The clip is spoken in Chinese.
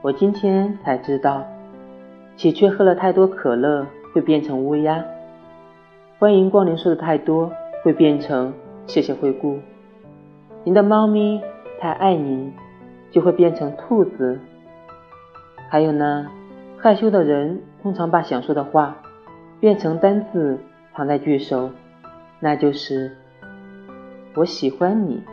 我今天才知道喜鹊喝了太多可乐会变成乌鸦。欢迎光临说的太多会变成谢谢惠顾。您的猫咪太爱您就会变成兔子。还有呢害羞的人通常把想说的话变成单字藏在句首。那就是我喜欢你。